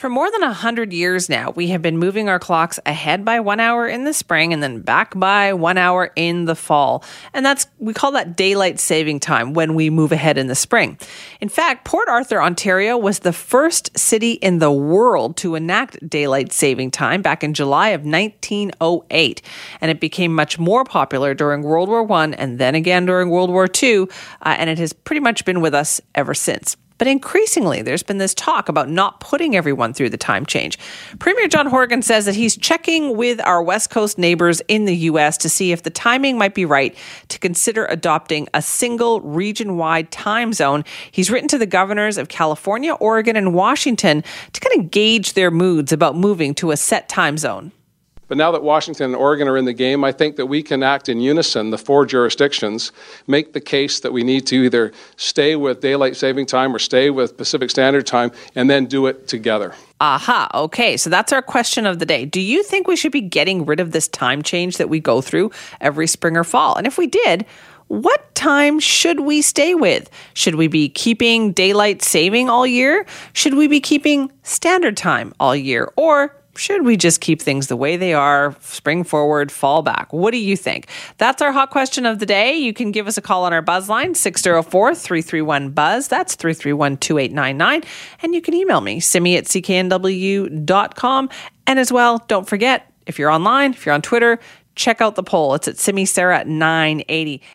For more than 100 years now, we have been moving our clocks ahead by one hour in the spring and then back by one hour in the fall. And that's, we call that daylight saving time when we move ahead in the spring. In fact, Port Arthur, Ontario was the first city in the world to enact daylight saving time back in July of 1908. And it became much more popular during World War I and then again during World War II. Uh, and it has pretty much been with us ever since. But increasingly, there's been this talk about not putting everyone through the time change. Premier John Horgan says that he's checking with our West Coast neighbors in the U.S. to see if the timing might be right to consider adopting a single region wide time zone. He's written to the governors of California, Oregon, and Washington to kind of gauge their moods about moving to a set time zone. But now that Washington and Oregon are in the game, I think that we can act in unison, the four jurisdictions, make the case that we need to either stay with daylight saving time or stay with Pacific Standard Time and then do it together. Aha. Okay. So that's our question of the day. Do you think we should be getting rid of this time change that we go through every spring or fall? And if we did, what time should we stay with? Should we be keeping daylight saving all year? Should we be keeping standard time all year? Or should we just keep things the way they are, spring forward, fall back? What do you think? That's our hot question of the day. You can give us a call on our buzz line, 604 331 Buzz. That's 331 2899. And you can email me, simi at cknw.com. And as well, don't forget, if you're online, if you're on Twitter, check out the poll. It's at Simi Sara 980.